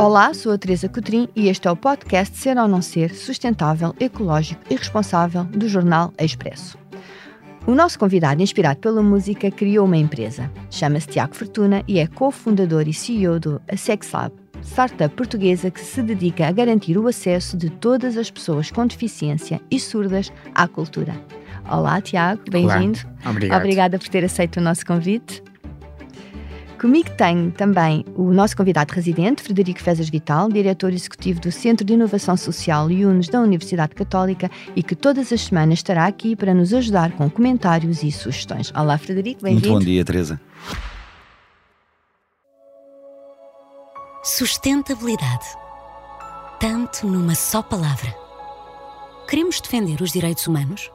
Olá, sou a Teresa Cotrim e este é o podcast Ser ou Não Ser Sustentável, Ecológico e Responsável do jornal Expresso. O nosso convidado, inspirado pela música, criou uma empresa. Chama-se Tiago Fortuna e é cofundador e CEO do Sex Lab, startup portuguesa que se dedica a garantir o acesso de todas as pessoas com deficiência e surdas à cultura. Olá, Tiago, bem-vindo. Obrigado. Obrigada por ter aceito o nosso convite. Comigo tenho também o nosso convidado residente, Frederico Fezas Vital, diretor executivo do Centro de Inovação Social IUNES da Universidade Católica e que todas as semanas estará aqui para nos ajudar com comentários e sugestões. Olá, Frederico, bem-vindo. Muito bom dia, Teresa. Sustentabilidade. Tanto numa só palavra. Queremos defender os direitos humanos?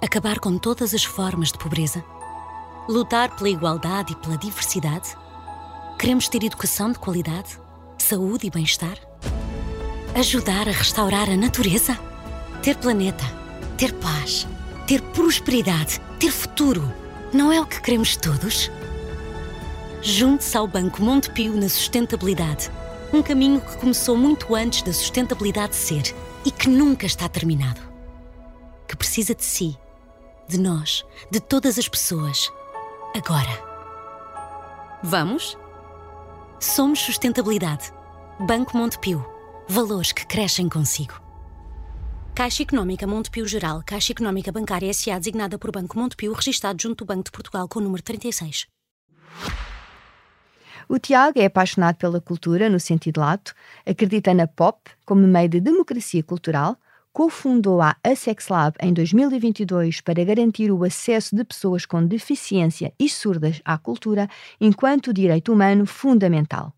Acabar com todas as formas de pobreza? Lutar pela igualdade e pela diversidade? Queremos ter educação de qualidade? Saúde e bem-estar? Ajudar a restaurar a natureza? Ter planeta? Ter paz? Ter prosperidade? Ter futuro? Não é o que queremos todos? Junte-se ao Banco Montepio na sustentabilidade. Um caminho que começou muito antes da sustentabilidade ser e que nunca está terminado. Que precisa de si, de nós, de todas as pessoas agora. Vamos? Somos Sustentabilidade. Banco Montepio. Valores que crescem consigo. Caixa Económica Montepio Geral, Caixa Económica Bancária S.A. designada por Banco Montepio, registado junto do Banco de Portugal com o número 36. O Tiago é apaixonado pela cultura, no sentido lato, acredita na pop como meio de democracia cultural, cofundou a Assex Lab em 2022 para garantir o acesso de pessoas com deficiência e surdas à cultura enquanto direito humano fundamental.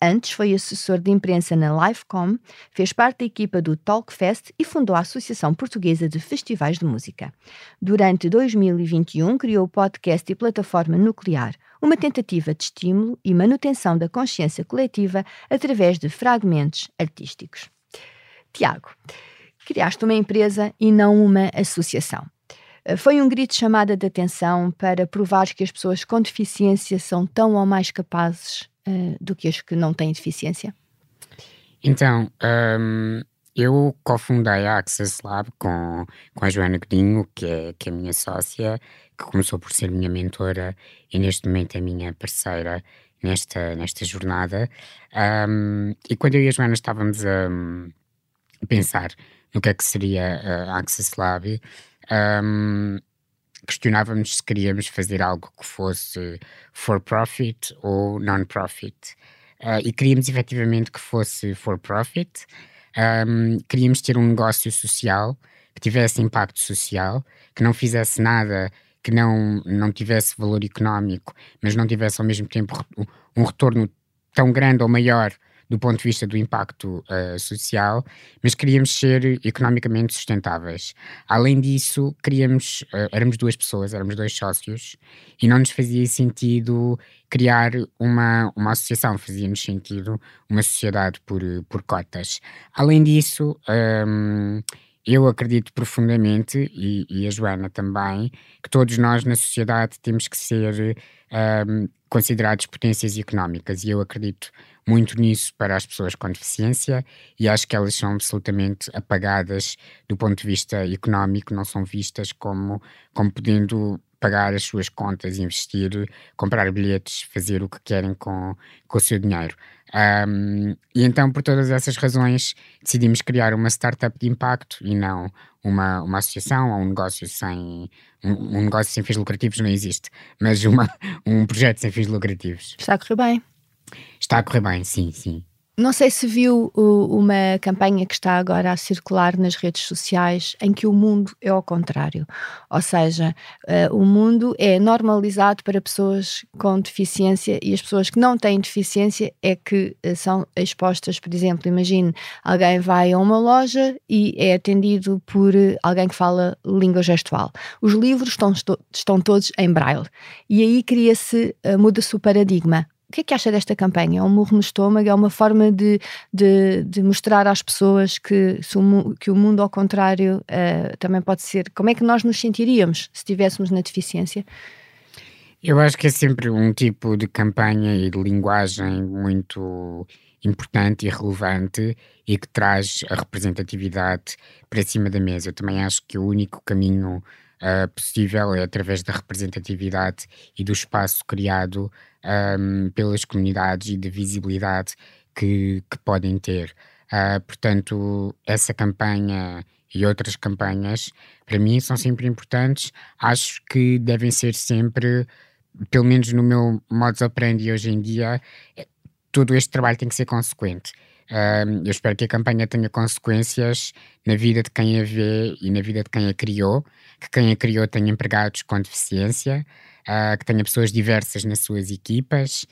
Antes foi assessor de imprensa na Livecom, fez parte da equipa do Talkfest e fundou a Associação Portuguesa de Festivais de Música. Durante 2021 criou o podcast e plataforma Nuclear, uma tentativa de estímulo e manutenção da consciência coletiva através de fragmentos artísticos. Tiago, criaste uma empresa e não uma associação. Eh, foi um grito chamada de atenção para provar que as pessoas com deficiência são tão ou mais capazes uh, do que as que não têm deficiência? Então, um, eu cofundei a Access Lab com, com a Joana Godinho, que é, que é minha sócia, que começou por ser minha mentora e neste momento é minha parceira nesta, nesta jornada. Um, e quando eu e a Joana estávamos a, a pensar no que é que seria a Access Lab, um, questionávamos se queríamos fazer algo que fosse for profit ou non-profit. Uh, e queríamos efetivamente que fosse for profit, um, queríamos ter um negócio social que tivesse impacto social, que não fizesse nada que não, não tivesse valor económico, mas não tivesse ao mesmo tempo um retorno tão grande ou maior do ponto de vista do impacto uh, social, mas queríamos ser economicamente sustentáveis. Além disso, queríamos, uh, éramos duas pessoas, éramos dois sócios, e não nos fazia sentido criar uma, uma associação, fazia-nos sentido uma sociedade por, por cotas. Além disso, um, eu acredito profundamente, e, e, a Joana também, que todos nós na sociedade temos que ser um, considerados potências económicas, e eu acredito muito nisso para as pessoas com deficiência e acho que elas são absolutamente apagadas do ponto de vista económico, não são vistas como, como podendo pagar as suas contas, investir, comprar bilhetes, fazer o que querem com, com o seu dinheiro. Um, e então, por todas essas razões, decidimos criar uma startup de impacto e não uma, uma associação ou um negócio sem. Um, um negócio sem fins lucrativos não existe, mas uma, um projeto sem fins lucrativos. Está a correr bem. Está a correr bem, sim, sim. Não sei se viu uma campanha que está agora a circular nas redes sociais em que o mundo é ao contrário. Ou seja, uh, o mundo é normalizado para pessoas com deficiência e as pessoas que não têm deficiência é que uh, são expostas, por exemplo, imagine alguém vai a uma loja e é atendido por uh, alguém que fala língua gestual. Os livros estão, estão todos em braille e aí cria-se, muda-se o paradigma o que é que acha desta campanha? É um murro no estômago? É uma forma de, de, de mostrar às pessoas que, o, que o mundo, ao contrário, uh, também pode ser. Como é que nós nos sentiríamos se estivéssemos na deficiência? Eu acho que é sempre um tipo de campanha e de linguagem muito importante e relevante e que traz a representatividade para cima da mesa. Eu também acho que o único caminho uh, possível é através da representatividade e do espaço criado um, pelas comunidades e da visibilidade que, que podem ter. Uh, portanto, essa campanha e outras campanhas, para mim, são sempre importantes. Acho que devem ser sempre, pelo menos no meu modus operandi hoje em dia, eh, todo este trabalho tem que ser consequente. Uh, eu espero que a campanha tenha consequências na vida de quem a vê e na vida de quem a criou, que quem a criou tenha empregados com deficiência, uh, que tenha pessoas diversas nas suas equipas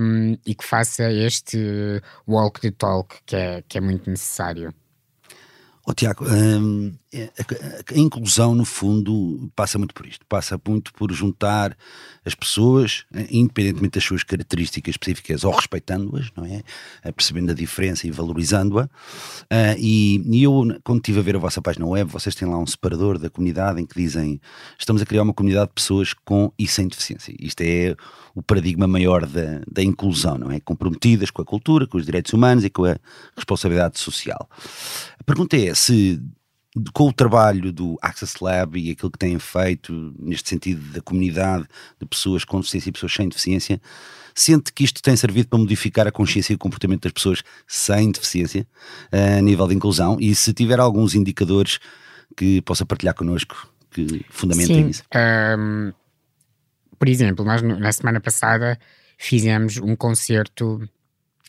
um, e que faça este walk the talk que é, que é muito necessário. Oh, Tiago, a, a, inclusão, no fundo, passa muito por isto. Passa muito por juntar as pessoas, eh, independentemente das suas características específicas, ou respeitando-as, não é? Eh, percebendo a diferença e valorizando-a. Uh, e, e, eu, quando estive a ver a vossa página web, vocês têm lá um separador da comunidade em que dizem estamos a criar uma comunidade de pessoas com e sem deficiência. Isto é o paradigma maior da, da inclusão, não é? Comprometidas com a cultura, com os direitos humanos e com a responsabilidade social. A pergunta é se com o trabalho do Access Lab e aquilo que têm feito neste sentido da comunidade de pessoas com deficiência e pessoas sem deficiência, sente que isto tem servido para modificar a consciência e o comportamento das pessoas sem deficiência a nível de inclusão e se tiver alguns indicadores que possa partilhar connosco que fundamentem isso. Um, por exemplo, nós na semana passada fizemos um concerto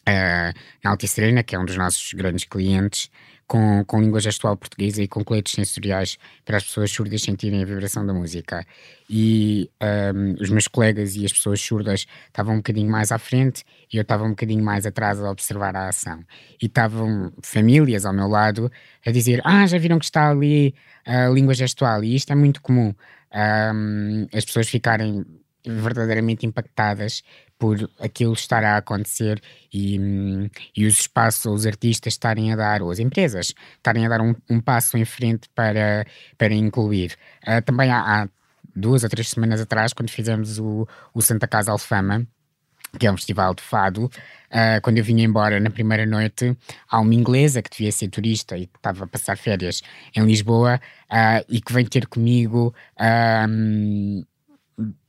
uh, na Altice Arena, que é um dos nossos grandes clientes, com, com língua gestual portuguesa e com coletes sensoriais para as pessoas surdas sentirem a vibração da música. E um, os meus colegas e as pessoas surdas estavam um bocadinho mais à frente e eu estava um bocadinho mais atrás a observar a ação. E estavam famílias ao meu lado a dizer: Ah, já viram que está ali a língua gestual? E isto é muito comum. Um, as pessoas ficarem verdadeiramente impactadas por aquilo estar a acontecer e, e os espaços, os artistas estarem a dar, ou as empresas estarem a dar um, um passo em frente para, para incluir. Uh, também há, há, duas ou três semanas atrás, quando fizemos o, o Santa Casa Alfama, que é um festival de fado, uh, quando eu vinha embora na primeira noite, há uma inglesa que devia ser turista e que estava a passar férias em Lisboa uh, e que vem ter comigo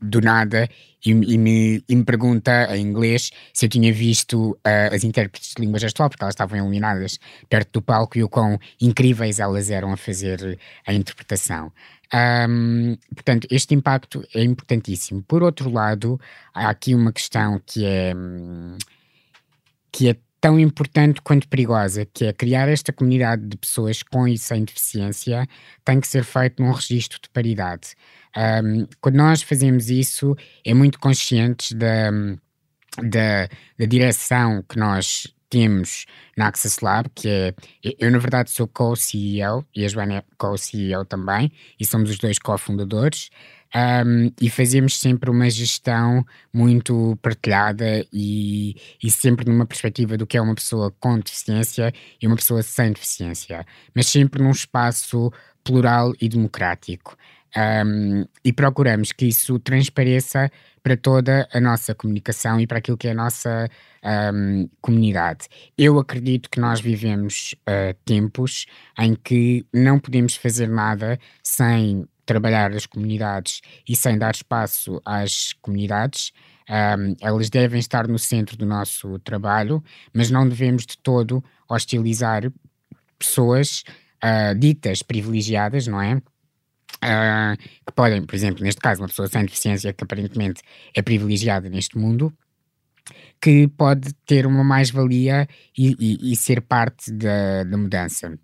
do nada e, e, me, e, me, pergunta em inglês se eu tinha visto uh, as intérpretes de língua gestual, porque elas estavam iluminadas perto do palco e o quão incríveis elas eram a fazer a interpretação. Um, portanto, este impacto é importantíssimo. Por outro lado, há aqui uma questão que é, que é tão importante quanto perigosa, que é criar esta comunidade de pessoas com e sem deficiência, tem que ser feito num registro de paridade. Um, quando nós fazemos isso, é muito conscientes da, da, da direção que nós temos na Access Lab, que é. Eu, na verdade, sou co-CEO e a Joana é co-CEO também, e somos os dois cofundadores. Um, e fazemos sempre uma gestão muito partilhada e, e, sempre numa perspectiva do que é uma pessoa com deficiência e uma pessoa sem deficiência, mas sempre num espaço plural e democrático. Um, e procuramos que isso transpareça para toda a nossa comunicação e para aquilo que é a nossa um, comunidade. Eu acredito que nós vivemos uh, tempos em que não podemos fazer nada sem trabalhar as comunidades e sem dar espaço às comunidades. Um, elas devem estar no centro do nosso trabalho, mas não devemos de todo hostilizar pessoas uh, ditas privilegiadas, não é? uh, que podem, por exemplo, neste caso, uma pessoa sem deficiência que aparentemente é privilegiada neste mundo, que pode ter uma mais-valia e, e, e, ser parte da, da mudança.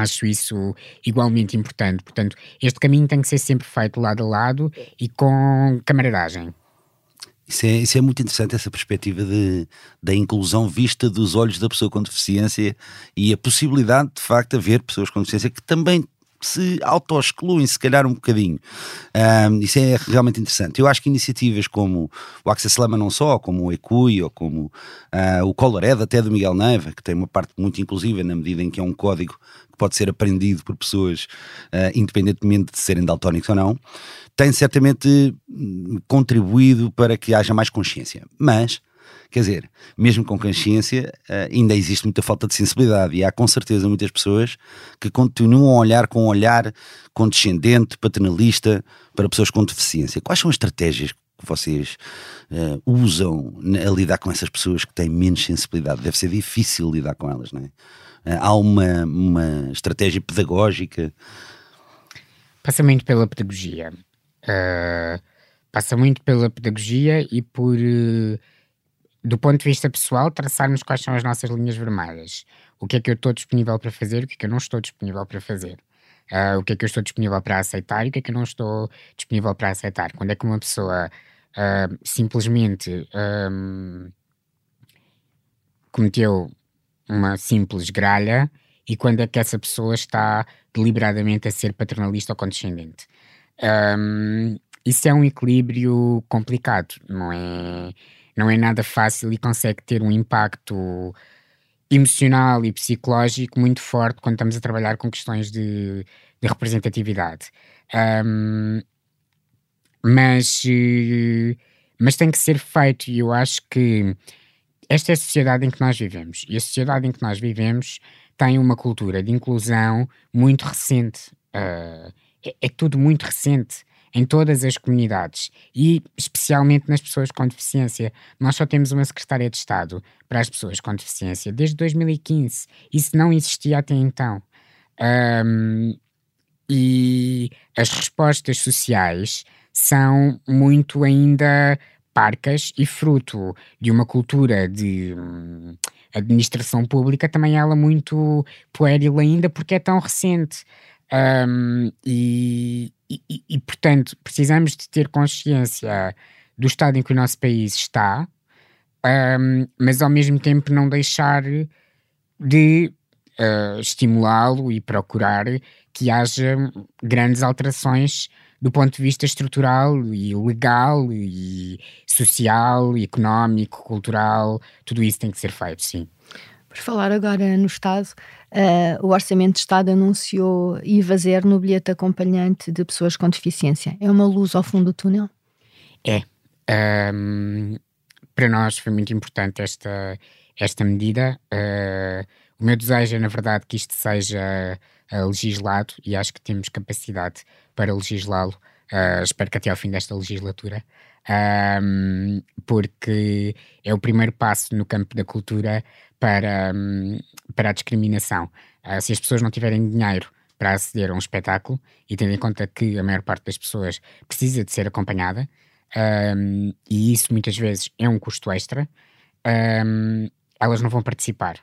Acho isso igualmente importante. Portanto, este caminho tem que ser sempre feito lado a lado e com camaradagem. Isso é, isso é muito interessante, essa perspectiva de, da inclusão vista dos olhos da pessoa com deficiência e a possibilidade, de facto, haver pessoas com deficiência que também se auto-excluem, se calhar, um bocadinho. Um, isso é realmente interessante. Eu acho que iniciativas como o Access Lama não só, como o Ecui ou como uh, o Colored, até do Miguel Neiva, que tem uma parte muito inclusiva na medida em que é um código que pode ser aprendido por pessoas, uh, independentemente de serem daltónicos ou não, tem certamente hum, contribuído para que haja mais consciência. Mas Quer dizer, mesmo com consciência, uh, ainda existe muita falta de sensibilidade e há com certeza muitas pessoas que continuam a olhar com um olhar condescendente, paternalista para pessoas com deficiência. Quais são as estratégias que vocês uh, usam a lidar com essas pessoas que têm menos sensibilidade? Deve ser difícil lidar com elas, não é? Uh, há uma, uma estratégia pedagógica? Passa muito pela pedagogia. Uh, passa muito pela pedagogia e por, do ponto de vista pessoal, traçarmos quais são as nossas linhas vermelhas. O que é que eu estou disponível para fazer, o que é que eu não estou disponível para fazer. Uh, o que é que eu estou disponível para aceitar e o que é que eu não estou disponível para aceitar. Quando é que uma pessoa uh, simplesmente um, cometeu uma simples gralha e quando é que essa pessoa está deliberadamente a ser paternalista ou condescendente. Um, isso é um equilíbrio complicado, não é, não é nada fácil e consegue ter um impacto emocional e psicológico muito forte quando estamos a trabalhar com questões de, de representatividade. Um, mas, mas tem que ser feito e eu acho que esta é a sociedade em que nós vivemos e a sociedade em que nós vivemos tem uma cultura de inclusão muito recente. Uh, é, é, tudo muito recente em todas as comunidades e especialmente nas pessoas com deficiência. Nós só temos uma secretária de Estado para as pessoas com deficiência desde 2015. Isso não existia até então. Um, e as respostas sociais são muito ainda parcas e fruto de uma cultura de hum, administração pública, também ela muito pueril ainda, porque é tão recente. Um, e, e, e, portanto, precisamos de ter consciência do estado em que o nosso país está, um, mas ao mesmo tempo não deixar de uh, estimulá-lo e procurar que haja grandes alterações do ponto de vista estrutural e legal e social, e económico, cultural, tudo isso tem que ser feito, sim. Por falar agora no Estado, uh, o Orçamento de Estado anunciou IVA zero no bilhete acompanhante de pessoas com deficiência. É uma luz ao fundo do túnel? É. Um, para nós foi muito importante esta, esta medida. Uh, o meu desejo é, na verdade, que isto seja uh, legislado e acho que temos capacidade para legislá-lo. Uh, espero que até ao fim desta legislatura, um, porque é o primeiro passo no campo da cultura para, um, para a discriminação. Uh, se as pessoas não tiverem dinheiro para aceder a um espetáculo, e tendo em conta que a maior parte das pessoas precisa de ser acompanhada, um, e isso muitas vezes é um custo extra, elas não vão participar.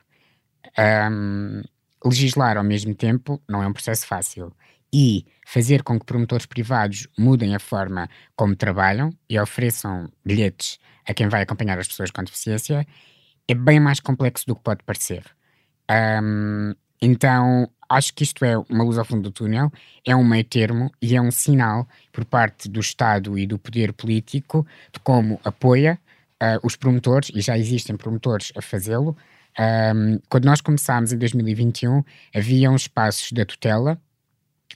legislar ao mesmo tempo não é um processo fácil e fazer com que promotores privados mudem a forma como trabalham e ofereçam bilhetes a quem vai acompanhar as pessoas com deficiência é bem mais complexo do que pode parecer. Um, então, acho que isto é uma luz ao fundo do túnel, é um meio termo e é um sinal por parte do Estado e do poder político de como apoia uh, os promotores, e já existem promotores a fazê-lo. Um, quando nós começámos em 2021, havia uns espaços da tutela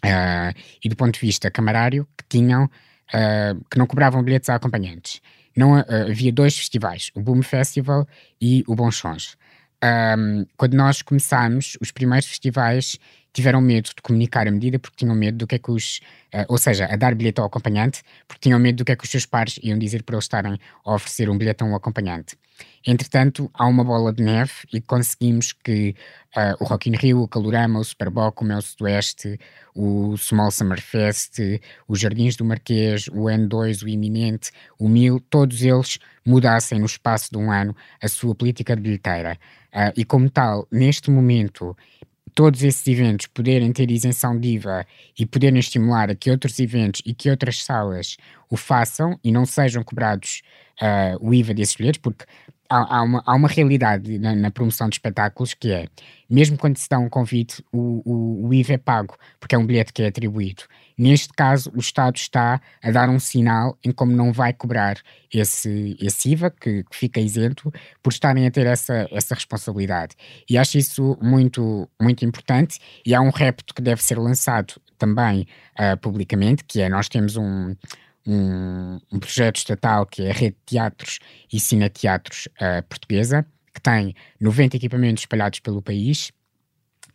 uh, e do ponto de vista camarário que tinham uh, que não cobravam bilhetes a acompanhantes. Não uh, havia dois festivais, o Boom Festival e o Bons Sons. Um, quando nós começámos, os primeiros festivais tiveram medo de comunicar a medida porque tinham medo do que é que os. Uh, ou seja, a dar bilhete ao acompanhante, porque tinham medo do que é que os seus pares iam dizer para eles estarem a oferecer um bilhete a um acompanhante. Entretanto, há uma bola de neve e conseguimos que uh, o Rock in Rio, o Calorama, o Superboc, o Mel Sudoeste, o Small Summer Fest, os Jardins do Marquês, o N2, o Iminente, o Mil, todos eles mudassem no espaço de um ano a sua política de bilheteira. Uh, e como tal, neste momento, todos esses eventos poderem ter isenção de IVA e poderem estimular a que outros eventos e que outras salas o façam e não sejam cobrados uh, o IVA desses bilhetes, porque há, há, uma, há uma realidade na, na, promoção de espetáculos que é, mesmo quando se dá um convite, o, o, o IVA é pago, porque é um bilhete que é atribuído. Neste caso, o Estado está a dar um sinal em como não vai cobrar esse, esse IVA, que, que fica isento, por estarem a ter essa, essa responsabilidade. E acho isso muito, muito importante. E há um repto que deve ser lançado também uh, publicamente, que é nós temos um, um, um, projeto estatal que é a Rede de Teatros e Cineteatros uh, Portuguesa, que tem 90 equipamentos espalhados pelo país,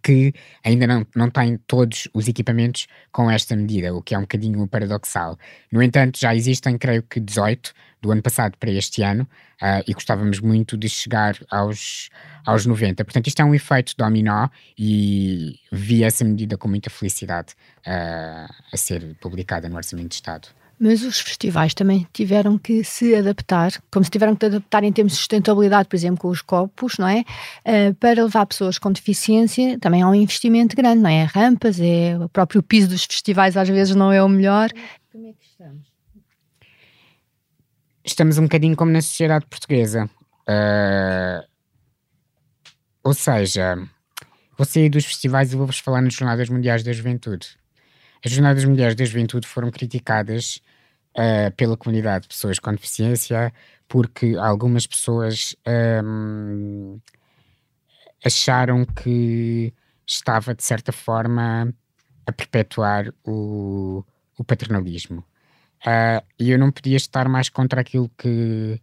que ainda não, não tem todos os equipamentos com esta medida, o que é um bocadinho paradoxal. No entanto, já existem, creio que 18 do ano passado para este ano, uh, e gostávamos muito de chegar aos, aos 90. Portanto, isto é um efeito dominó e vi essa medida com muita felicidade uh, a ser publicada no Orçamento de Estado. Mas os festivais também tiveram que se adaptar, como se tiveram que adaptar em termos de sustentabilidade, por exemplo, com os copos, não é? Uh, para levar pessoas com deficiência, também há um investimento grande, não é? Rampas, é o próprio piso dos festivais às vezes não é o melhor. Como é que estamos? Estamos um bocadinho como na sociedade portuguesa. Uh, ou seja, vou sair dos festivais e vou-vos falar nas Jornadas Mundiais da Juventude. As Jornadas Mundiais da Juventude foram criticadas uh, pela comunidade de pessoas com deficiência porque algumas pessoas um, acharam que estava, de certa forma, a perpetuar o, o paternalismo. Uh, e eu não podia estar mais contra aquilo que,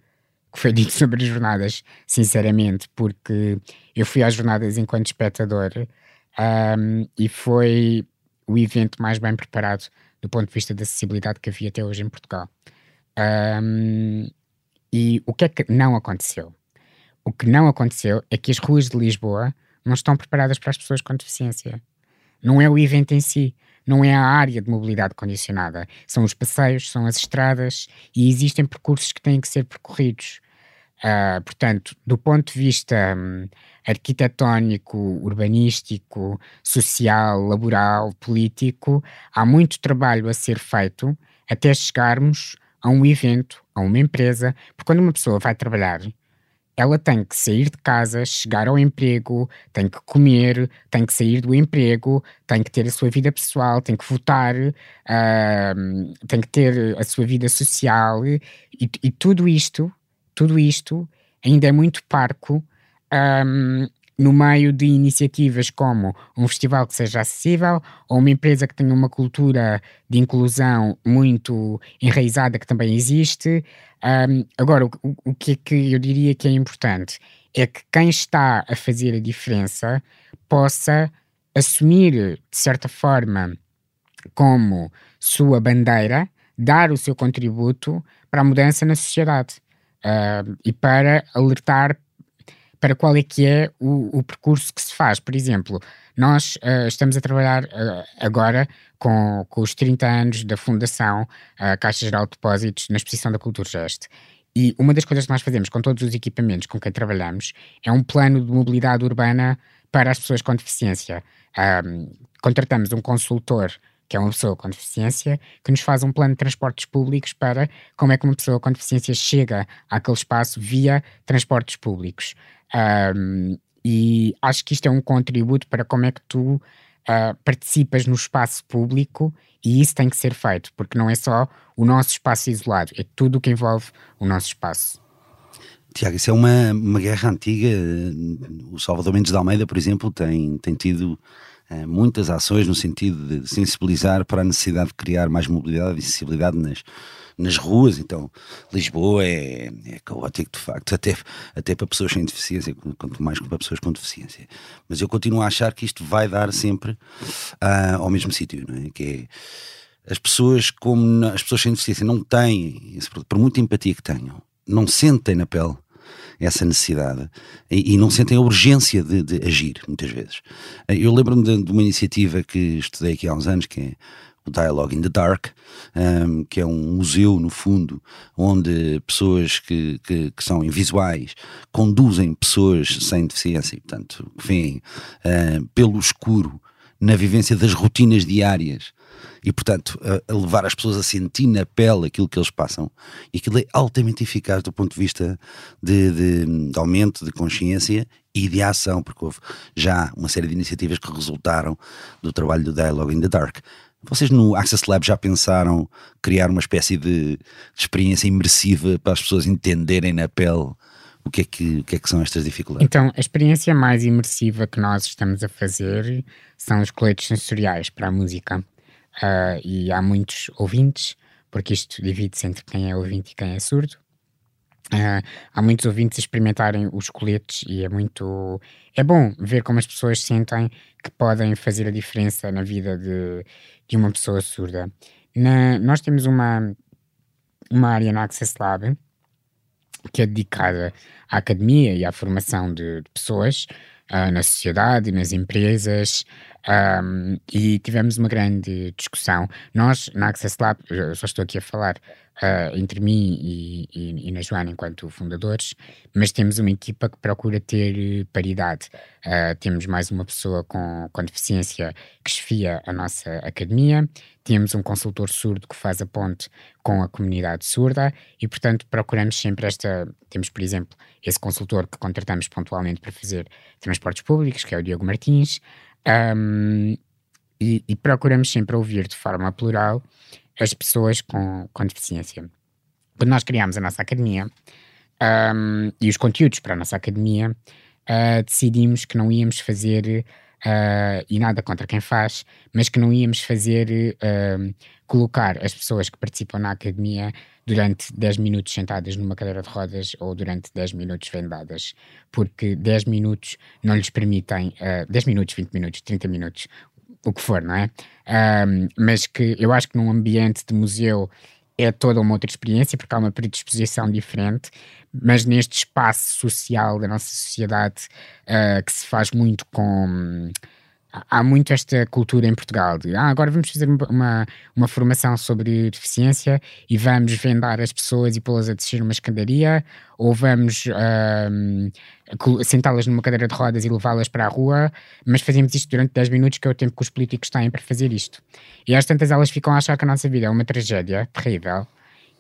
que foi dito sobre as jornadas, sinceramente, porque eu fui às jornadas enquanto espectador um, e foi o evento mais bem preparado do ponto de vista da acessibilidade que havia até hoje em Portugal. Um, e o que é que não aconteceu? O que não aconteceu é que as ruas de Lisboa não estão preparadas para as pessoas com deficiência. Não é o evento em si, não é a área de mobilidade condicionada. São os passeios, são as estradas e existem percursos que têm que ser percorridos. Uh, portanto, do ponto de vista um, arquitetónico, urbanístico, social, laboral, político, há muito trabalho a ser feito até chegarmos a um evento, a uma empresa, porque quando uma pessoa vai trabalhar, ela tem que sair de casa, chegar ao emprego, tem que comer, tem que sair do emprego, tem que ter a sua vida pessoal, tem que votar, uh, tem que ter a sua vida social e, e tudo isto tudo isto ainda é muito parco um, no meio de iniciativas como um festival que seja acessível ou uma empresa que tenha uma cultura de inclusão muito enraizada que também existe. Um, agora, o, o que é que eu diria que é importante é que quem está a fazer a diferença possa assumir, de certa forma, como sua bandeira, dar o seu contributo para a mudança na sociedade uh, e para alertar para qual é que é o, o percurso que se faz. Por exemplo, nós uh, estamos a trabalhar uh, agora com, com os 30 anos da Fundação uh, Caixa Geral de Depósitos na Exposição da Cultura Geste. E uma das coisas que nós fazemos com todos os equipamentos com quem trabalhamos é um plano de mobilidade urbana para as pessoas com deficiência. Um, contratamos um consultor que é uma pessoa com deficiência, que nos faz um plano de transportes públicos para como é que uma pessoa com deficiência chega àquele espaço via transportes públicos. Um, e acho que isto é um contributo para como é que tu uh, participas no espaço público e isso tem que ser feito, porque não é só o nosso espaço isolado, é tudo o que envolve o nosso espaço. Tiago, isso é uma, uma guerra antiga. O Salvador Mendes de Almeida, por exemplo, tem, tem tido muitas ações no sentido de sensibilizar para a necessidade de criar mais mobilidade e sensibilidade nas, nas ruas. Então, Lisboa é, é caótico de facto, até, até para pessoas sem deficiência, quanto mais para pessoas com deficiência. Mas eu continuo a achar que isto vai dar sempre uh, ao mesmo sítio, não é? Que é as pessoas, como as pessoas sem deficiência não têm, por muita empatia que tenham, não sentem na pele essa necessidade e, e não sentem a urgência de, de, agir, muitas vezes. Eu lembro-me de, de, uma iniciativa que estudei aqui há uns anos, que é o Dialogue in the Dark, um, que é um museu, no fundo, onde pessoas que, que, que, são invisuais conduzem pessoas sem deficiência, e, portanto, vêm uh, pelo escuro na vivência das rotinas diárias e, portanto, a, a, levar as pessoas a sentir na pele aquilo que eles passam. E aquilo é altamente eficaz do ponto de vista de, de, de aumento de consciência e de ação, porque houve já uma série de iniciativas que resultaram do trabalho do Dialogue in the Dark. Vocês no Access Lab já pensaram criar uma espécie de, experiência imersiva para as pessoas entenderem na pele o que, é que, o que é que são estas dificuldades? Então, a experiência mais imersiva que nós estamos a fazer são os coletes sensoriais para a música uh, e há muitos ouvintes, porque isto divide-se entre quem é ouvinte e quem é surdo. Uh, há muitos ouvintes a experimentarem os coletes e é muito. É bom ver como as pessoas sentem que podem fazer a diferença na vida de, de uma pessoa surda. Na, nós temos uma, uma área na Access Lab que é dedicada à academia e à formação de, de pessoas uh, na sociedade, nas empresas, um, e tivemos uma grande discussão. Nós, na Access Lab, só estou aqui a falar uh, entre mim e, e, e, na Joana enquanto fundadores, mas temos uma equipa que procura ter paridade. Uh, temos mais uma pessoa com, com deficiência que chefia a nossa academia, temos um consultor surdo que faz a ponte com a comunidade surda e, portanto, procuramos sempre esta. Temos, por exemplo, esse consultor que contratamos pontualmente para fazer transportes públicos, que é o Diogo Martins. Um, e, e, procuramos sempre ouvir de forma plural as pessoas com, com deficiência. Quando nós criámos a nossa academia um, e os conteúdos para a nossa academia, uh, decidimos que não íamos fazer, uh, e nada contra quem faz, mas que não íamos fazer uh, colocar as pessoas que participam na academia durante 10 minutos sentadas numa cadeira de rodas ou durante 10 minutos vendadas, porque 10 minutos não lhes permitem, uh, 10 minutos, 20 minutos, 30 minutos, o que for, não é? Mas que eu acho que num ambiente de museu é toda uma outra experiência, porque há uma predisposição diferente, mas neste espaço social da nossa sociedade uh, que se faz muito com há muito esta cultura em Portugal de ah, agora vamos fazer uma, uma formação sobre deficiência e vamos vendar as pessoas e pô-las a descer uma escadaria ou vamos uh, sentá-las numa cadeira de rodas e levá-las para a rua, mas fazemos isto durante 10 minutos, que é o tempo que os políticos têm para fazer isto. E às tantas elas ficam a achar que a nossa vida é uma tragédia terrível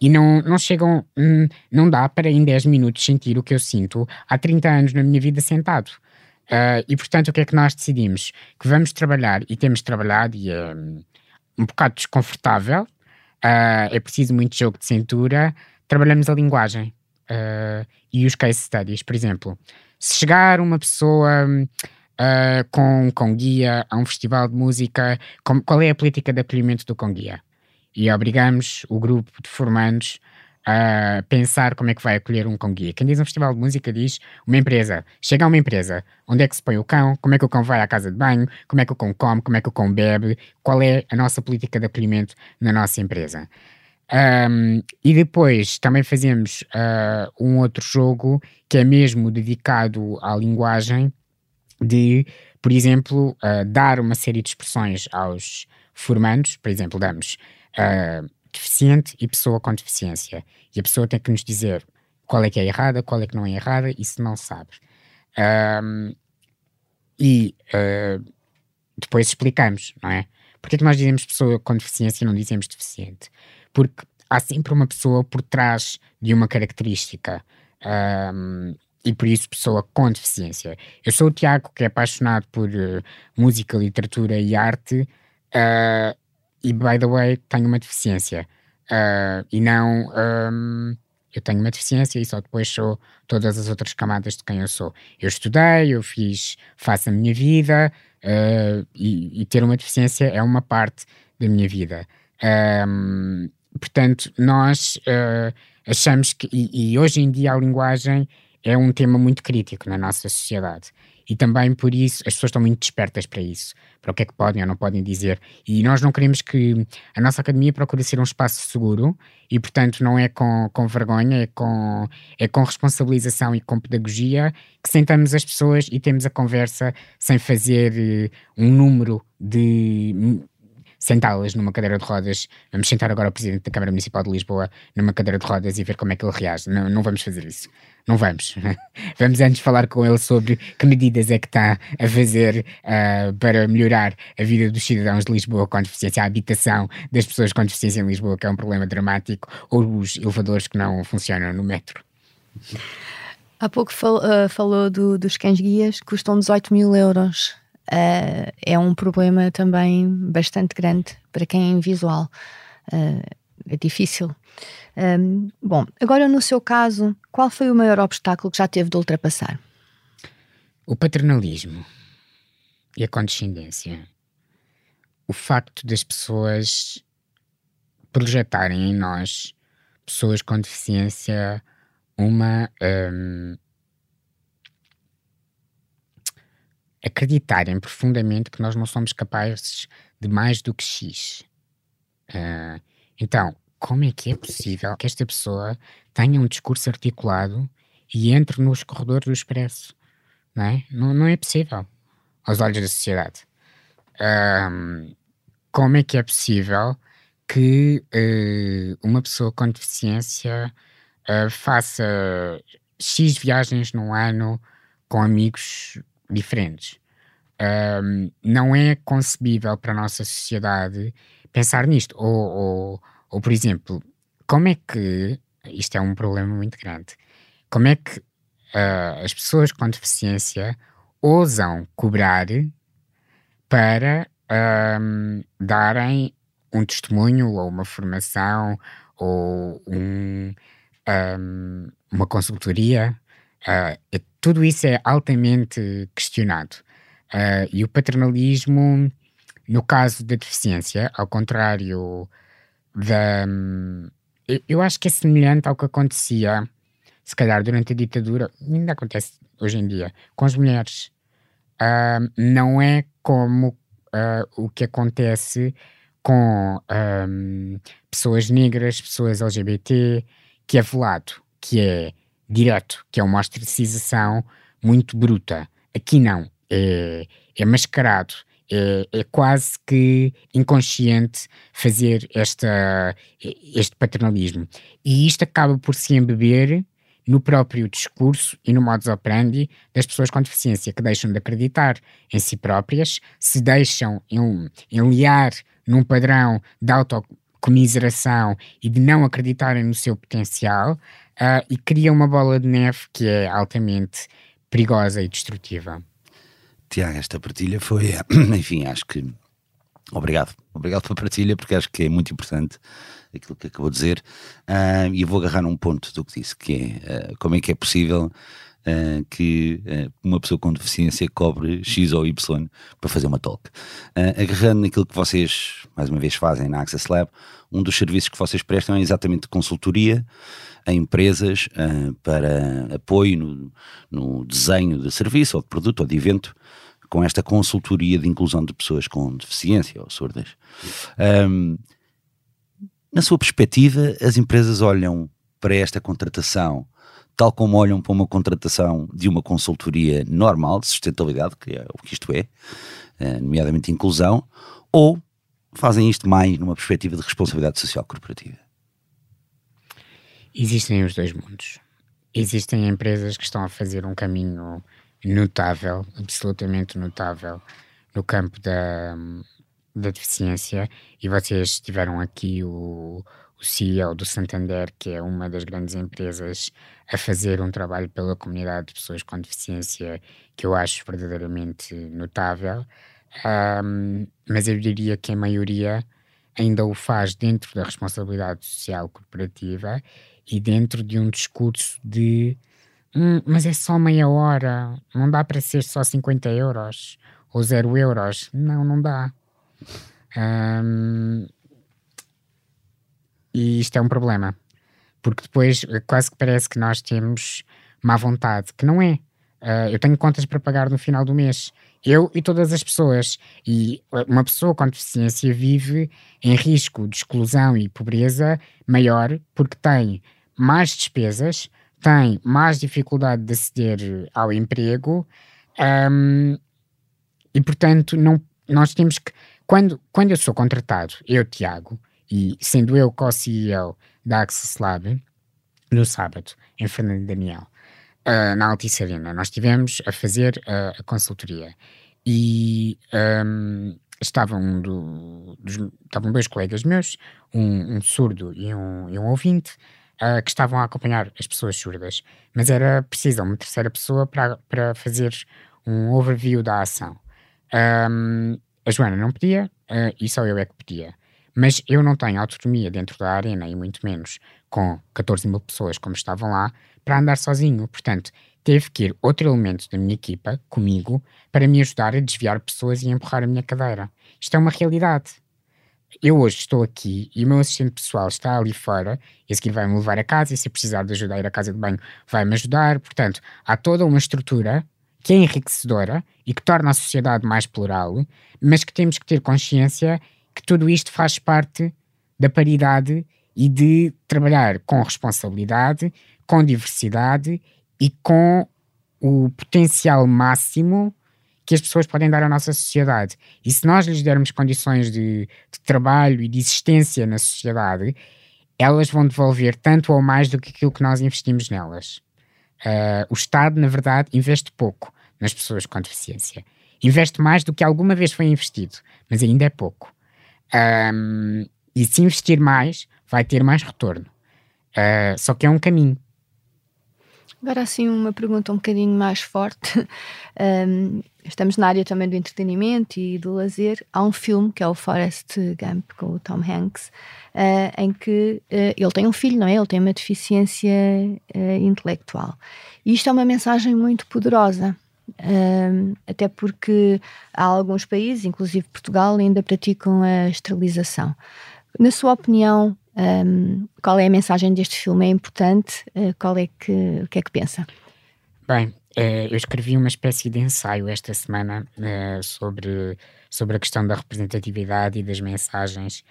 e não, não chegam, hum, não dá para em 10 minutos sentir o que eu sinto há 30 anos na minha vida sentado. Uh, e portanto, o que é que nós decidimos? Que vamos trabalhar e temos trabalhado, e é um bocado desconfortável, uh, é preciso muito jogo de cintura. Trabalhamos a linguagem uh, e os case studies. Por exemplo, se chegar uma pessoa com, com guia a um festival de música, com, qual é a política de acolhimento do com guia? E obrigamos o grupo de formandos a pensar como é que vai acolher um cão guia. Quem diz um festival de música diz uma empresa. Chega a uma empresa, onde é que se põe o cão, como é que o cão vai à casa de banho, como é que o cão come, como é que o cão bebe, qual é a nossa política de acolhimento na nossa empresa. Um, e depois também fazemos uh, um outro jogo que é mesmo dedicado à linguagem de, por exemplo, uh, dar uma série de expressões aos formandos, por exemplo, damos uh, deficiente e pessoa com deficiência. E a pessoa tem que nos dizer qual é que é errada, qual é que não é errada, e se não sabe. Um, e uh, depois explicamos, não é? Porque é que nós dizemos pessoa com deficiência e não dizemos deficiente? Porque há sempre uma pessoa por trás de uma característica. Um, e por isso pessoa com deficiência. Eu sou o Tiago, que é apaixonado por uh, música, literatura e arte, uh, e by the way, tenho uma deficiência. Uh, e não. Um, eu tenho uma deficiência e só depois sou todas as outras camadas de quem eu sou. Eu estudei, eu fiz, faço a minha vida uh, e, e, ter uma deficiência é uma parte da minha vida. Um, portanto, nós uh, achamos que, e, e, hoje em dia a linguagem é um tema muito crítico na nossa sociedade e também por isso as pessoas estão muito despertas para isso, para o que é que podem ou não podem dizer. E nós não queremos que a nossa academia procure ser um espaço seguro e, portanto, não é com, com vergonha, é com, é com responsabilização e com pedagogia que sentamos as pessoas e temos a conversa sem fazer uh, um número de sentá-las numa cadeira de rodas. Vamos sentar agora o Presidente da Câmara Municipal de Lisboa numa cadeira de rodas e ver como é que ele reage. Não, não vamos fazer isso. Não vamos. vamos antes falar com ele sobre que medidas é que está a fazer uh, para melhorar a vida dos cidadãos de Lisboa com deficiência, a habitação das pessoas com deficiência em Lisboa, que é um problema dramático, ou os elevadores que não funcionam no metro. Há pouco fal, uh, falou do, dos cães-guias, custam 18 mil euros uh, é um problema também bastante grande para quem é invisual. Uh, é difícil. Um, bom, agora no seu caso, qual foi o maior obstáculo que já teve de ultrapassar? O paternalismo e a condescendência. O facto das pessoas projetarem em nós, pessoas com deficiência, uma. Um, acreditarem profundamente que nós não somos capazes de mais do que X. Uh, então, como é que é possível que esta pessoa tenha um discurso articulado e entre nos corredores do expresso? Não é? Não, não é possível, aos olhos da sociedade. Um, como é que é possível que uh, uma pessoa com deficiência uh, faça X viagens num ano com amigos diferentes? Um, não é concebível para a nossa sociedade pensar nisto. Ou, ou, ou, por exemplo, como é que. Isto é um problema muito grande. Como é que uh, as pessoas com deficiência ousam cobrar para um, darem um testemunho ou uma formação ou um, um, uma consultoria. Uh, tudo isso é altamente questionado. Uh, e o paternalismo, no caso da deficiência, ao contrário da. Eu, eu, acho que é semelhante ao que acontecia, se calhar, durante a ditadura, ainda acontece hoje em dia, com as mulheres. Uh, não é como uh, o que acontece com um, pessoas negras, pessoas LGBT, que é velado, que é direto, que é uma ostracização muito bruta. Aqui não é, é mascarado, é, é, quase que inconsciente fazer esta, este paternalismo. E isto acaba por se embeber no próprio discurso e no modus operandi das pessoas com deficiência, que deixam de acreditar em si próprias, se deixam enliar num padrão de autocomiseração e de não acreditarem no seu potencial uh, e cria uma bola de neve que é altamente perigosa e destrutiva. Tiago, esta partilha foi, enfim, acho que. Obrigado, obrigado pela partilha, porque acho que é muito importante aquilo que acabou de dizer. Uh, e eu vou agarrar num ponto do que disse, que é uh, como é que é possível uh, que uma pessoa com deficiência cobre X ou Y para fazer uma talk. agarrando naquilo que vocês, mais uma vez, fazem na Access Lab, um dos serviços que vocês prestam é exatamente consultoria a empresas para apoio no, no desenho de serviço ou de produto ou de evento com esta consultoria de inclusão de pessoas com deficiência ou surdas. Um, na sua perspectiva, as empresas olham para esta contratação tal como olham para uma contratação de uma consultoria normal de sustentabilidade, que é o que isto é, eh, nomeadamente inclusão, ou fazem isto mais numa perspectiva de responsabilidade social corporativa? Existem os dois mundos. Existem empresas que estão a fazer um caminho notável, absolutamente notável, no campo da, da deficiência. E vocês tiveram aqui o, o CEO do Santander, que é uma das grandes empresas, a fazer um trabalho pela comunidade de pessoas com deficiência que eu acho verdadeiramente notável. Um, mas eu diria que a maioria ainda o faz dentro da responsabilidade social corporativa e dentro de um discurso de Hum, mas é só meia hora, não dá para ser só 50 euros ou 0 euros. Não, não dá. Um, e isto é um problema, porque depois quase que parece que nós temos má vontade, que não é. Uh, eu tenho contas para pagar no final do mês. Eu e todas as pessoas. E uma pessoa com deficiência vive em risco de exclusão e pobreza maior porque tem mais despesas, tem mais dificuldade de aceder ao emprego um, e, portanto, não, nós temos que. Quando, quando eu sou contratado, eu, Tiago, e sendo eu co-CEO da Access Lab, no sábado, em Fernando Daniel, uh, na Altice Arena, nós estivemos a fazer uh, a consultoria e um, estavam, do, dos, estavam dois colegas meus, um, um surdo e um, e um ouvinte, uh, que estavam a acompanhar as pessoas surdas, mas era preciso uma terceira pessoa para, para fazer um overview da ação. Um, a Joana não podia uh, e só eu é que podia. Mas eu não tenho autonomia dentro da arena e muito menos com 14 mil pessoas como estavam lá para andar sozinho. Portanto, teve que ir outro elemento da minha equipa comigo para me ajudar a desviar pessoas e empurrar a minha cadeira. Isto é uma realidade. eu hoje estou aqui e o meu assistente pessoal está ali fora e a seguir vai-me levar a casa e se precisar de ajuda a ir à casa de banho vai-me ajudar. Portanto, há toda uma estrutura que é enriquecedora e que torna a sociedade mais plural, mas que temos que ter consciência que tudo isto faz parte da paridade e de trabalhar com responsabilidade, com diversidade e com o potencial máximo que as pessoas podem dar à nossa sociedade. E se nós lhes dermos condições de, de trabalho e de existência na sociedade, elas vão devolver tanto ou mais do que aquilo que nós investimos nelas. Uh, o Estado, na verdade, investe pouco nas pessoas com deficiência. Investe mais do que alguma vez foi investido, mas ainda é pouco. Um, e se investir mais, vai ter mais retorno. Uh, só que é um caminho. Agora, assim, uma pergunta um bocadinho mais forte. Um, estamos na área também do entretenimento e do lazer. Há um filme que é o Forrest Gump, com o Tom Hanks, uh, em que uh, ele tem um filho, não é? Ele tem uma deficiência intelectual. E isto é uma mensagem muito poderosa. Um, até porque há alguns países, inclusive Portugal, ainda praticam a esterilização. Na sua opinião, um, qual é a mensagem deste filme? É importante? Uh, qual é que, o que é que pensa? Bem, uh, eu escrevi uma espécie de ensaio esta semana uh, sobre, sobre a questão da representatividade e das mensagens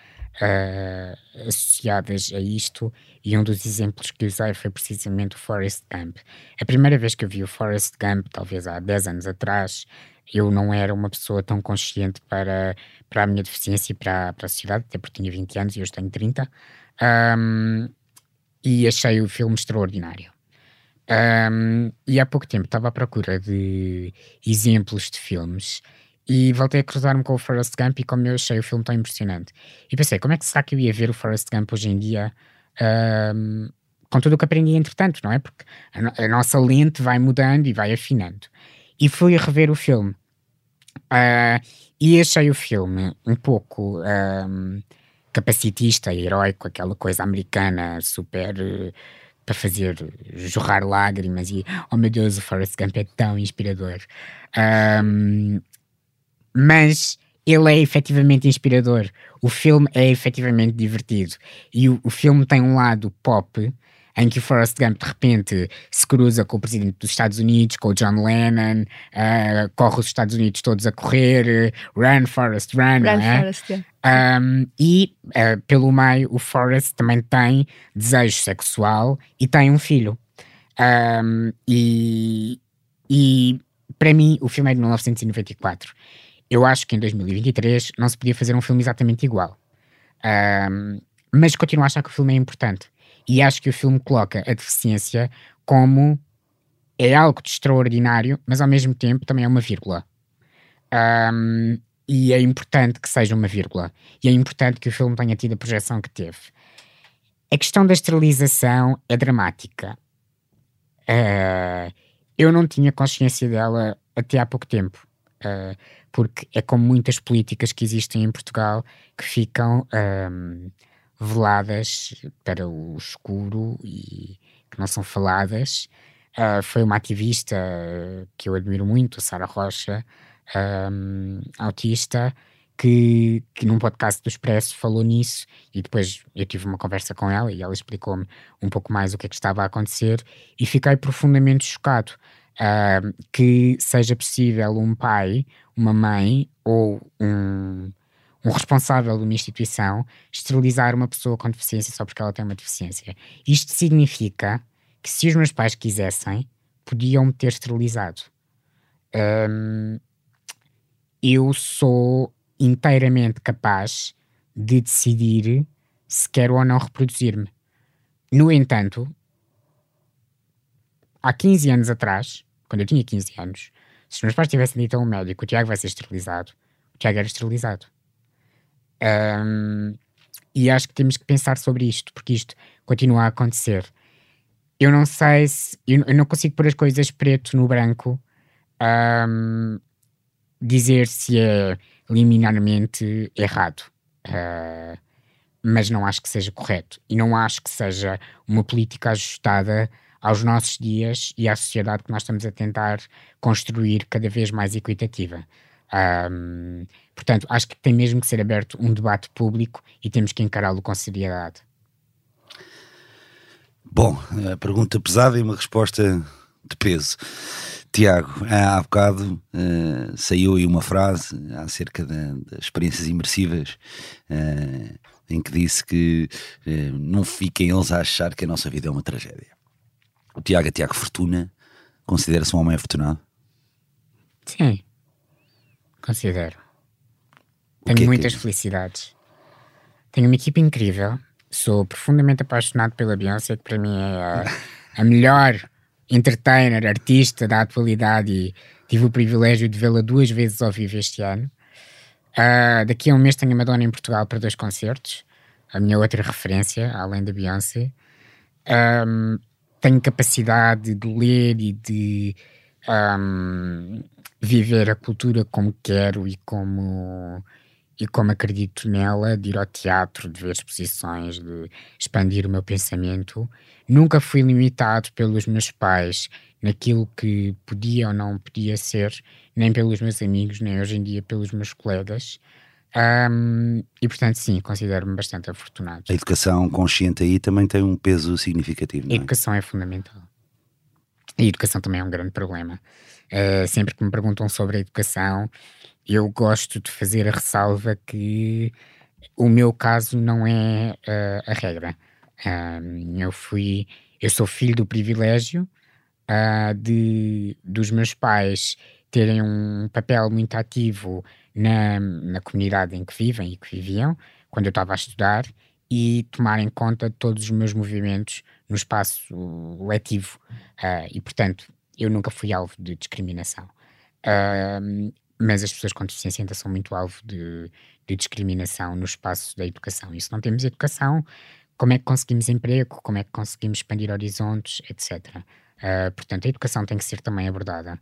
associadas a isto, e um dos exemplos que usei foi precisamente o Forrest Gump. A primeira vez que eu vi o Forrest Gump, talvez há 10 anos atrás, eu não era uma pessoa tão consciente para, para a minha deficiência e para, para a sociedade, até porque tinha 20 anos e hoje tenho 30, um, e achei o filme extraordinário. Um, e há pouco tempo estava à procura de exemplos de filmes e voltei a cruzar-me com o Forrest Gump e como eu achei o filme tão impressionante. E pensei, como é que será que eu ia ver o Forrest Gump hoje em dia um, com tudo o que aprendi entretanto, não é? Porque a, a nossa lente vai mudando e vai afinando e fui rever o filme. Uh, e achei o filme um pouco um, capacitista, heróico, aquela coisa americana super uh, para fazer jorrar lágrimas e oh meu Deus, o Forrest Gump é tão inspirador. Um, mas ele é efetivamente inspirador. O filme é efetivamente divertido. E o, o filme tem um lado pop em que o Forrest Gump de repente se cruza com o presidente dos Estados Unidos, com o John Lennon, uh, corre os Estados Unidos todos a correr, run Forrest, run, run é? Forrest, yeah. um, e uh, pelo meio o Forrest também tem desejo sexual e tem um filho. Um, e, e para mim o filme é de 1994. Eu acho que em 2023 não se podia fazer um filme exatamente igual. Um, mas continuo a achar que o filme é importante. E acho que o filme coloca a deficiência como é algo de extraordinário, mas ao mesmo tempo também é uma vírgula. Um, e é importante que seja uma vírgula. E é importante que o filme tenha tido a projeção que teve. A questão da esterilização é dramática. Uh, eu não tinha consciência dela até há pouco tempo. Uh, porque é como muitas políticas que existem em Portugal que ficam. Um, veladas para o escuro e que não são faladas. Uh, foi uma ativista que eu admiro muito, Sara Rocha, um, autista, que, que num podcast do Expresso falou nisso e depois eu tive uma conversa com ela e ela explicou-me um pouco mais o que é que estava a acontecer e fiquei profundamente chocado uh, que seja possível um pai, uma mãe ou um um responsável de uma instituição esterilizar uma pessoa com deficiência só porque ela tem uma deficiência. Isto significa que se os meus pais quisessem, podiam me ter esterilizado. Um, eu sou inteiramente capaz de decidir se quero ou não reproduzir-me. No entanto, há 15 anos atrás, quando eu tinha 15 anos, se os meus pais tivessem dito a um médico o Tiago vai ser esterilizado, o Tiago era esterilizado. Um, e acho que temos que pensar sobre isto, porque isto continua a acontecer. Eu não sei se. Eu, eu não consigo pôr as coisas preto no branco, um, dizer se é liminarmente errado. Uh, mas não acho que seja correto. E não acho que seja uma política ajustada aos nossos dias e à sociedade que nós estamos a tentar construir cada vez mais equitativa. Um, portanto, acho que tem mesmo que ser aberto um debate público e temos que encará-lo com seriedade. Bom, pergunta pesada e uma resposta de peso. Tiago, há bocado uh, saiu aí uma frase acerca das experiências imersivas uh, em que disse que uh, não fiquem eles a achar que a nossa vida é uma tragédia. O Tiago é Tiago Fortuna, considera-se um homem afortunado? Sim, considero. Tenho é muitas que... felicidades. Tenho uma equipe incrível. Sou profundamente apaixonado pela Beyoncé, que para mim é a, a melhor entertainer, artista da atualidade e tive o privilégio de vê-la duas vezes ao vivo este ano. Uh, daqui a um mês tenho a Madonna em Portugal para dois concertos, a minha outra referência, além da Beyoncé. Um, tenho capacidade de ler e de um, viver a cultura como quero e como e como acredito nela, de ir ao teatro, de ver exposições, de expandir o meu pensamento. Nunca fui limitado pelos meus pais naquilo que podia ou não podia ser, nem pelos meus amigos, nem hoje em dia pelos meus colegas. Um, e portanto, sim, considero-me bastante afortunado. A educação consciente aí também tem um peso significativo. É? A educação é fundamental. A educação também é um grande problema. Uh, sempre que me perguntam sobre a educação, eu gosto de fazer a ressalva que o meu caso não é uh, a regra. Uh, eu fui, eu sou filho do privilégio uh, de, dos meus pais terem um papel muito ativo na, na comunidade em que vivem e que viviam, quando eu estava a estudar, e tomarem conta de todos os meus movimentos no espaço letivo. Uh, e, portanto, eu nunca fui alvo de discriminação. Uh, mas as pessoas com deficiência ainda são muito alvo de, de, discriminação no espaço da educação. E se não temos educação, como é que conseguimos emprego? Como é que conseguimos expandir horizontes, etc. Uh, ah, portanto, a educação tem que ser também abordada.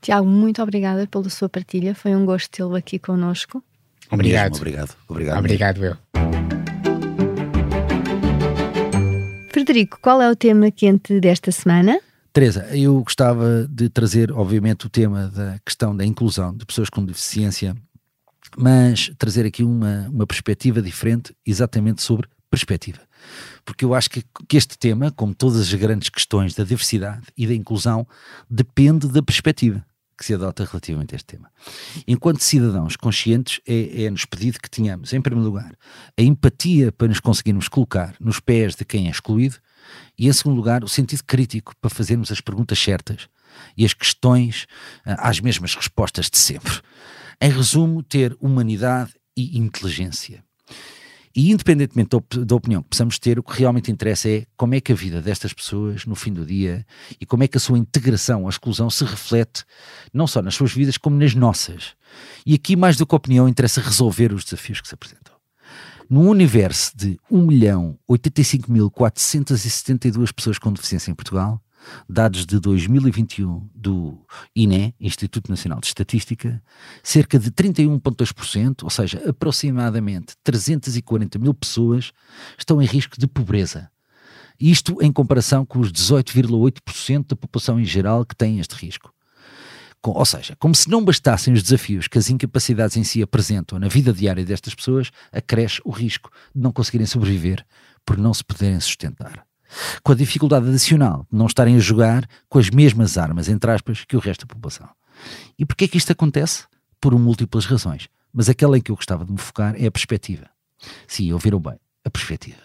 Tiago, muito obrigada pela sua partilha. Foi um gosto tê-lo aqui conosco. Obrigado. Mesmo, obrigado. Obrigado. Obrigado, eu. Frederico, qual é o tema quente desta semana? Teresa, eu gostava de trazer, obviamente, o tema da questão da inclusão de pessoas com deficiência, mas trazer aqui uma, uma perspectiva diferente, exatamente sobre perspectiva. Porque eu acho que, que este tema, como todas as grandes questões da diversidade e da inclusão, depende da perspectiva que se adota relativamente a este tema. Enquanto cidadãos conscientes, é, é-nos pedido que tenhamos, em primeiro lugar, a empatia para nos conseguirmos colocar nos pés de quem é excluído, e em segundo lugar, o sentido crítico para fazermos as perguntas certas e as questões ah, às mesmas respostas de sempre. Em resumo, ter humanidade e inteligência. E independentemente da opinião que possamos ter, o que realmente interessa é como é que a vida destas pessoas no fim do dia e como é que a sua integração, a exclusão se reflete não só nas suas vidas como nas nossas. E aqui, mais do que opinião, interessa resolver os desafios que se apresentam. Num universo de 1.085.472 pessoas com deficiência em Portugal, dados de 2021 do INE, Instituto Nacional de Estatística, cerca de 31,2%, ou seja, aproximadamente 340 mil pessoas, estão em risco de pobreza. Isto em comparação com os 18,8% da população em geral que tem este risco. Ou seja, como se não bastassem os desafios que as incapacidades em si apresentam na vida diária destas pessoas, acresce o risco de não conseguirem sobreviver por não se poderem sustentar com a dificuldade adicional de não estarem a jogar com as mesmas armas, entre aspas, que o resto da população. E porquê é que isto acontece? Por múltiplas razões. Mas aquela em que eu gostava de me focar é a perspectiva. Sim, ouviram bem, a perspectiva.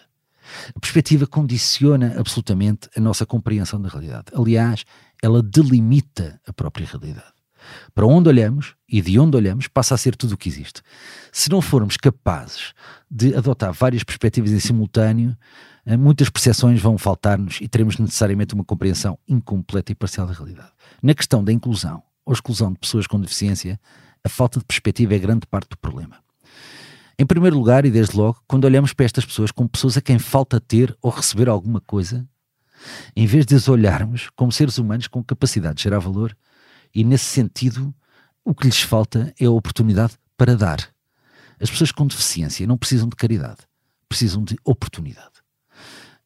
A perspectiva condiciona absolutamente a nossa compreensão da realidade. Aliás, ela delimita a própria realidade. Para onde olhamos e de onde olhamos passa a ser tudo o que existe. Se não formos capazes de adotar várias perspectivas em simultâneo, eh, muitas percepções vão faltar-nos e teremos necessariamente uma compreensão incompleta e parcial da realidade. Na questão da inclusão ou exclusão de pessoas com deficiência, a falta de perspectiva é grande parte do problema. Em primeiro lugar, e desde logo, quando olhamos para estas pessoas como pessoas a quem falta ter ou receber alguma coisa, em vez de as olharmos como seres humanos com capacidade de gerar valor, e nesse sentido, o que lhes falta é a oportunidade para dar. As pessoas com deficiência não precisam de caridade, precisam de oportunidade.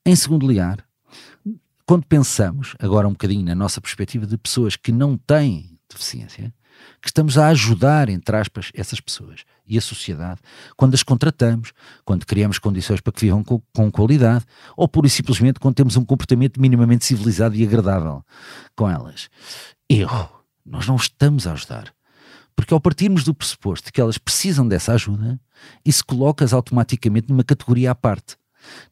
Em segundo lugar, quando pensamos, agora um bocadinho na nossa perspectiva de pessoas que não têm deficiência, que estamos a ajudar, entre aspas, essas pessoas e a sociedade quando as contratamos, quando criamos condições para que vivam com, com qualidade ou pura e simplesmente quando temos um comportamento minimamente civilizado e agradável com elas. Erro. Nós não estamos a ajudar. Porque ao partirmos do pressuposto de que elas precisam dessa ajuda, isso coloca-as automaticamente numa categoria à parte,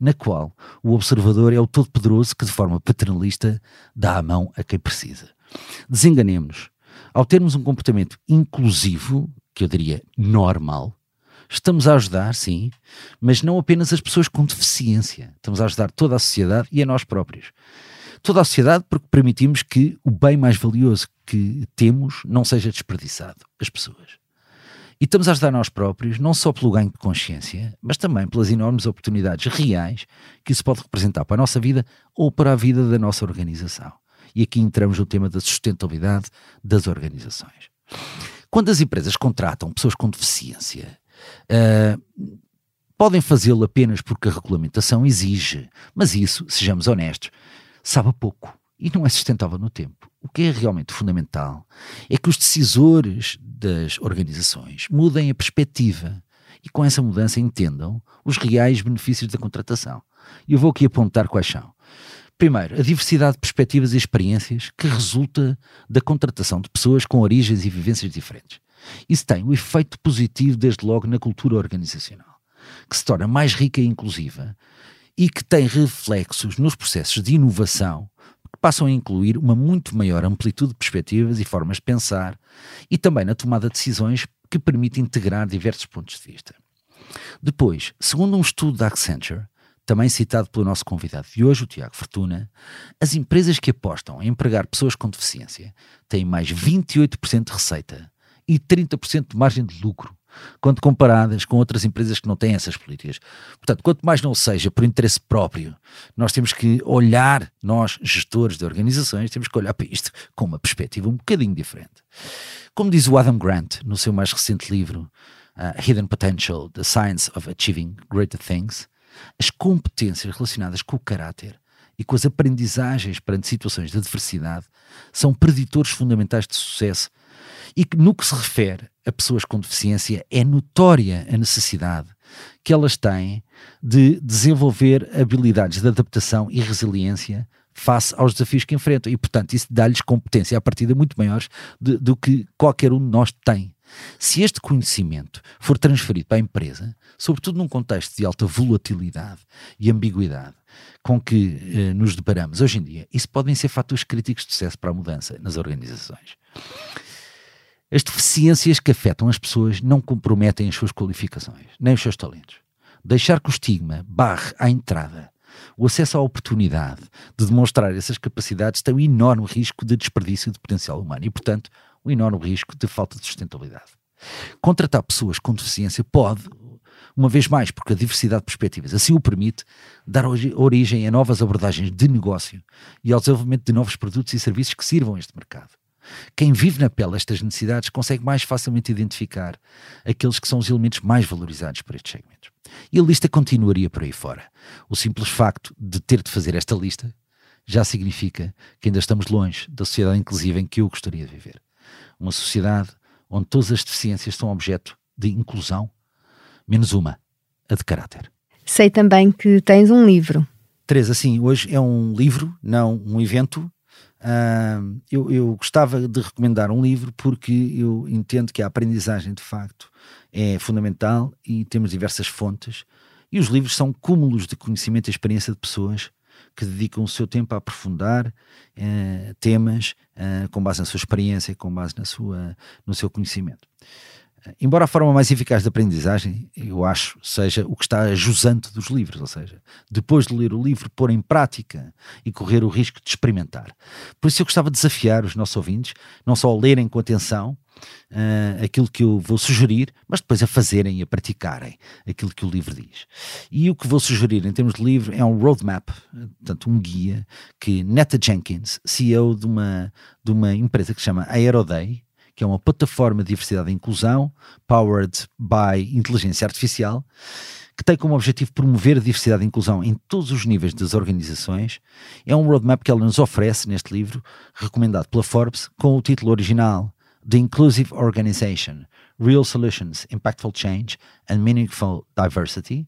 na qual o observador é o todo-poderoso que, de forma paternalista, dá a mão a quem precisa. Desenganemos-nos. Ao termos um comportamento inclusivo, que eu diria normal, estamos a ajudar, sim, mas não apenas as pessoas com deficiência. Estamos a ajudar toda a sociedade e a nós próprios. Toda a sociedade porque permitimos que o bem mais valioso que temos não seja desperdiçado, as pessoas. E estamos a ajudar nós próprios, não só pelo ganho de consciência, mas também pelas enormes oportunidades reais que isso pode representar para a nossa vida ou para a vida da nossa organização. E aqui entramos no tema da sustentabilidade das organizações. Quando as empresas contratam pessoas com deficiência, uh, podem fazê-lo apenas porque a regulamentação exige, mas isso, sejamos honestos, sabe pouco e não é sustentável no tempo. O que é realmente fundamental é que os decisores das organizações mudem a perspectiva e com essa mudança entendam os reais benefícios da contratação. E eu vou aqui apontar quais são. Primeiro, a diversidade de perspectivas e experiências que resulta da contratação de pessoas com origens e vivências diferentes. Isso tem um efeito positivo, desde logo, na cultura organizacional, que se torna mais rica e inclusiva e que tem reflexos nos processos de inovação que passam a incluir uma muito maior amplitude de perspectivas e formas de pensar e também na tomada de decisões que permite integrar diversos pontos de vista. Depois, segundo um estudo da Accenture, também citado pelo nosso convidado de hoje, o Tiago Fortuna, as empresas que apostam em empregar pessoas com deficiência têm mais 28% de receita e 30% de margem de lucro quando comparadas com outras empresas que não têm essas políticas. Portanto, quanto mais não seja por interesse próprio, nós temos que olhar, nós, gestores de organizações, temos que olhar para isto com uma perspectiva um bocadinho diferente. Como diz o Adam Grant no seu mais recente livro, uh, Hidden Potential: The Science of Achieving Greater Things, as competências relacionadas com o caráter e com as aprendizagens perante situações de adversidade são preditores fundamentais de sucesso e que, no que se refere a pessoas com deficiência, é notória a necessidade que elas têm de desenvolver habilidades de adaptação e resiliência face aos desafios que enfrentam. E, portanto, isso dá-lhes competência a partida muito maiores de, do que qualquer um de nós tem. Se este conhecimento for transferido para a empresa, sobretudo num contexto de alta volatilidade e ambiguidade com que eh, nos deparamos hoje em dia, isso podem ser fatores críticos de sucesso para a mudança nas organizações. As deficiências que afetam as pessoas não comprometem as suas qualificações, nem os seus talentos. Deixar que o estigma barre à entrada o acesso à oportunidade de demonstrar essas capacidades tem um enorme risco de desperdício de potencial humano e, portanto, um enorme risco de falta de sustentabilidade. Contratar pessoas com deficiência pode, uma vez mais, porque a diversidade de perspectivas assim o permite, dar origem a novas abordagens de negócio e ao desenvolvimento de novos produtos e serviços que sirvam a este mercado. Quem vive na pele estas necessidades consegue mais facilmente identificar aqueles que são os elementos mais valorizados por estes segmentos. E a lista continuaria por aí fora. O simples facto de ter de fazer esta lista já significa que ainda estamos longe da sociedade inclusiva em que eu gostaria de viver. Uma sociedade onde todas as deficiências são objeto de inclusão, menos uma, a de caráter. Sei também que tens um livro. Teresa, sim, hoje é um livro, não um evento, Eu, eu, gostava de recomendar um livro porque eu entendo que a aprendizagem de facto é fundamental e temos diversas fontes e os livros são cúmulos de conhecimento e experiência de pessoas que dedicam o seu tempo a aprofundar uh, temas uh, com base na sua experiência, com base na sua, no seu conhecimento. Embora a forma mais eficaz de aprendizagem, eu acho, seja o que está jusante dos livros, ou seja, depois de ler o livro, pôr em prática e correr o risco de experimentar. Por isso eu gostava de desafiar os nossos ouvintes, não só a lerem com atenção uh, aquilo que eu vou sugerir, mas depois a fazerem e a praticarem aquilo que o livro diz. E o que vou sugerir em termos de livro é um roadmap, portanto um guia, que Netta Jenkins, CEO de uma, de uma empresa que se chama Aeroday, que é uma plataforma de diversidade e inclusão, powered by inteligência artificial, que tem como objetivo promover a diversidade e inclusão em todos os níveis das organizações. É um roadmap que ela nos oferece neste livro, recomendado pela Forbes, com o título original The Inclusive Organization, Real Solutions, Impactful Change and Meaningful Diversity,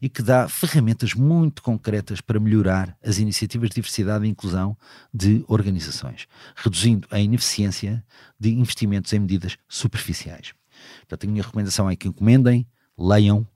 e que dá ferramentas muito concretas para melhorar as iniciativas de diversidade e inclusão de organizações, reduzindo a ineficiência de investimentos em medidas superficiais. Portanto, a minha recomendação é que encomendem, leiam,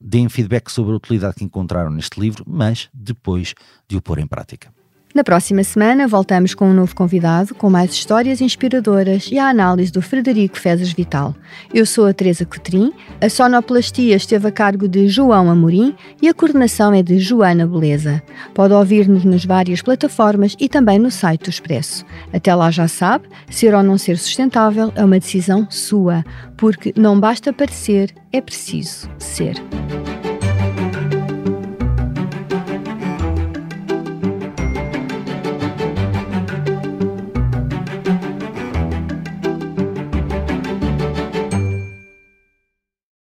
deem feedback sobre a utilidade que encontraram neste livro, mas depois de o pôr em prática. Na próxima semana voltamos com um novo convidado, com mais histórias inspiradoras e a análise do Frederico Fezes Vital. Eu sou a Teresa Cotrim, a sonoplastia esteve a cargo de João Amorim e a coordenação é de Joana Beleza. Pode ouvir-nos nas várias plataformas e também no site do Expresso. Até lá já sabe, ser ou não ser sustentável é uma decisão sua, porque não basta parecer, é preciso ser.